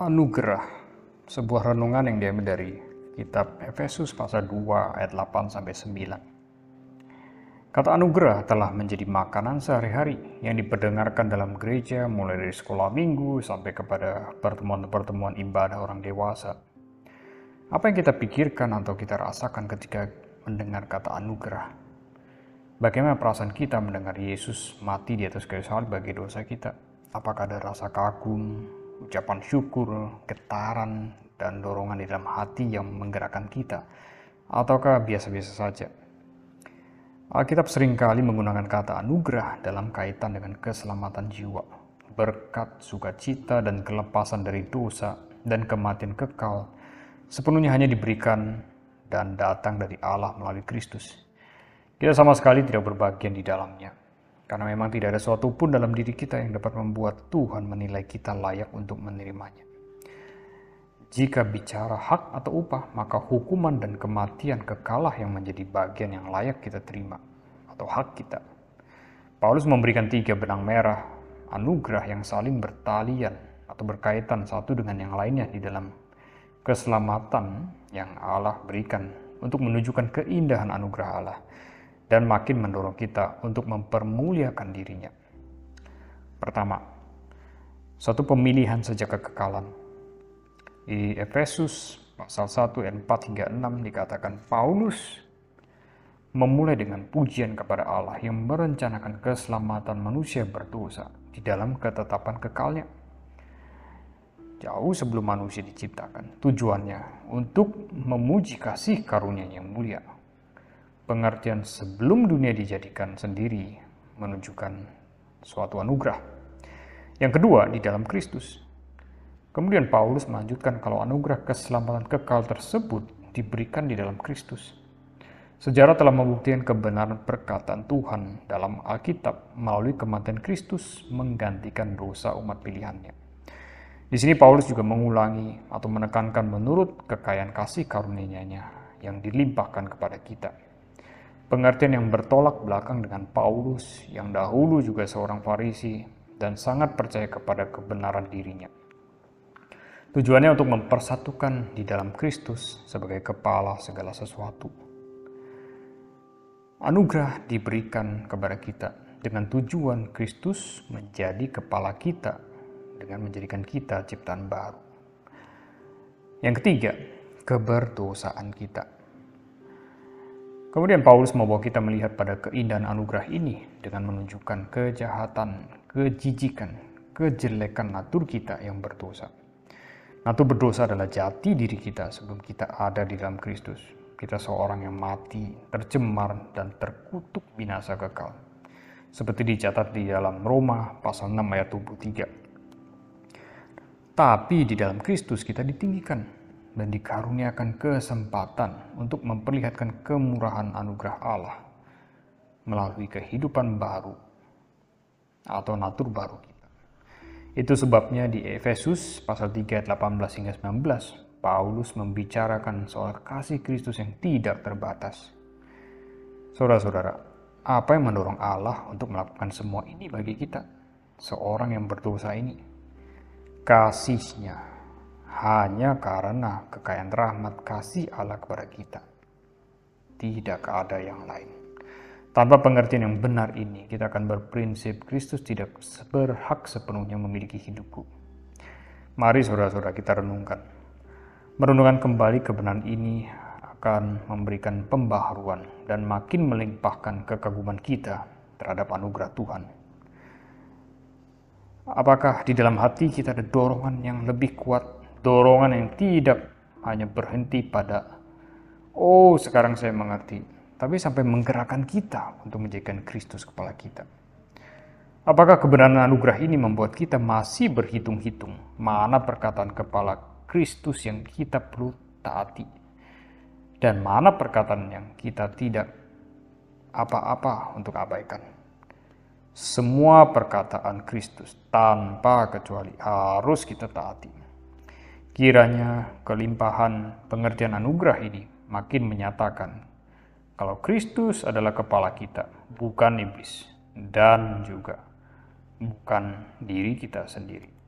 Anugerah, sebuah renungan yang diambil dari kitab Efesus pasal 2 ayat 8 sampai 9. Kata anugerah telah menjadi makanan sehari-hari yang diperdengarkan dalam gereja mulai dari sekolah minggu sampai kepada pertemuan-pertemuan ibadah orang dewasa. Apa yang kita pikirkan atau kita rasakan ketika mendengar kata anugerah? Bagaimana perasaan kita mendengar Yesus mati di atas kayu salib bagi dosa kita? Apakah ada rasa kagum, ucapan syukur, getaran, dan dorongan di dalam hati yang menggerakkan kita, ataukah biasa-biasa saja? Alkitab sering kali menggunakan kata anugerah dalam kaitan dengan keselamatan jiwa, berkat, sukacita, dan kelepasan dari dosa dan kematian kekal, sepenuhnya hanya diberikan dan datang dari Allah melalui Kristus. Kita sama sekali tidak berbagian di dalamnya. Karena memang tidak ada sesuatu pun dalam diri kita yang dapat membuat Tuhan menilai kita layak untuk menerimanya. Jika bicara hak atau upah, maka hukuman dan kematian kekalah yang menjadi bagian yang layak kita terima atau hak kita. Paulus memberikan tiga benang merah, anugerah yang saling bertalian atau berkaitan satu dengan yang lainnya di dalam keselamatan yang Allah berikan untuk menunjukkan keindahan anugerah Allah dan makin mendorong kita untuk mempermuliakan dirinya. Pertama, satu pemilihan sejak kekekalan. Di Efesus pasal 1 ayat 4 hingga 6 dikatakan Paulus memulai dengan pujian kepada Allah yang merencanakan keselamatan manusia berdosa di dalam ketetapan kekalnya. Jauh sebelum manusia diciptakan, tujuannya untuk memuji kasih karunia yang mulia pengertian sebelum dunia dijadikan sendiri menunjukkan suatu anugerah. Yang kedua, di dalam Kristus. Kemudian Paulus melanjutkan kalau anugerah keselamatan kekal tersebut diberikan di dalam Kristus. Sejarah telah membuktikan kebenaran perkataan Tuhan dalam Alkitab melalui kematian Kristus menggantikan dosa umat pilihannya. Di sini Paulus juga mengulangi atau menekankan menurut kekayaan kasih karunia-Nya yang dilimpahkan kepada kita Pengertian yang bertolak belakang dengan Paulus yang dahulu juga seorang Farisi dan sangat percaya kepada kebenaran dirinya. Tujuannya untuk mempersatukan di dalam Kristus sebagai kepala segala sesuatu. Anugerah diberikan kepada kita dengan tujuan Kristus menjadi kepala kita dengan menjadikan kita ciptaan baru. Yang ketiga, keberdosaan kita. Kemudian Paulus membawa kita melihat pada keindahan anugerah ini dengan menunjukkan kejahatan, kejijikan, kejelekan natur kita yang berdosa. Natur berdosa adalah jati diri kita sebelum kita ada di dalam Kristus. Kita seorang yang mati, tercemar, dan terkutuk binasa kekal. Seperti dicatat di dalam Roma pasal 6 ayat 23. Tapi di dalam Kristus kita ditinggikan dan dikaruniakan kesempatan untuk memperlihatkan kemurahan anugerah Allah melalui kehidupan baru atau natur baru kita. Itu sebabnya di Efesus pasal 3 ayat 18 hingga 19 Paulus membicarakan soal kasih Kristus yang tidak terbatas. Saudara-saudara, apa yang mendorong Allah untuk melakukan semua ini bagi kita? Seorang yang berdosa ini. Kasihnya hanya karena kekayaan rahmat kasih Allah kepada kita. Tidak ada yang lain. Tanpa pengertian yang benar ini, kita akan berprinsip Kristus tidak berhak sepenuhnya memiliki hidupku. Mari saudara-saudara kita renungkan. Merenungkan kembali kebenaran ini akan memberikan pembaharuan dan makin melimpahkan kekaguman kita terhadap anugerah Tuhan. Apakah di dalam hati kita ada dorongan yang lebih kuat dorongan yang tidak hanya berhenti pada oh sekarang saya mengerti, tapi sampai menggerakkan kita untuk menjadikan Kristus kepala kita. Apakah kebenaran anugerah ini membuat kita masih berhitung-hitung mana perkataan kepala Kristus yang kita perlu taati dan mana perkataan yang kita tidak apa-apa untuk abaikan? Semua perkataan Kristus tanpa kecuali harus kita taati. Kiranya kelimpahan pengertian anugerah ini makin menyatakan kalau Kristus adalah kepala kita, bukan iblis, dan juga bukan diri kita sendiri.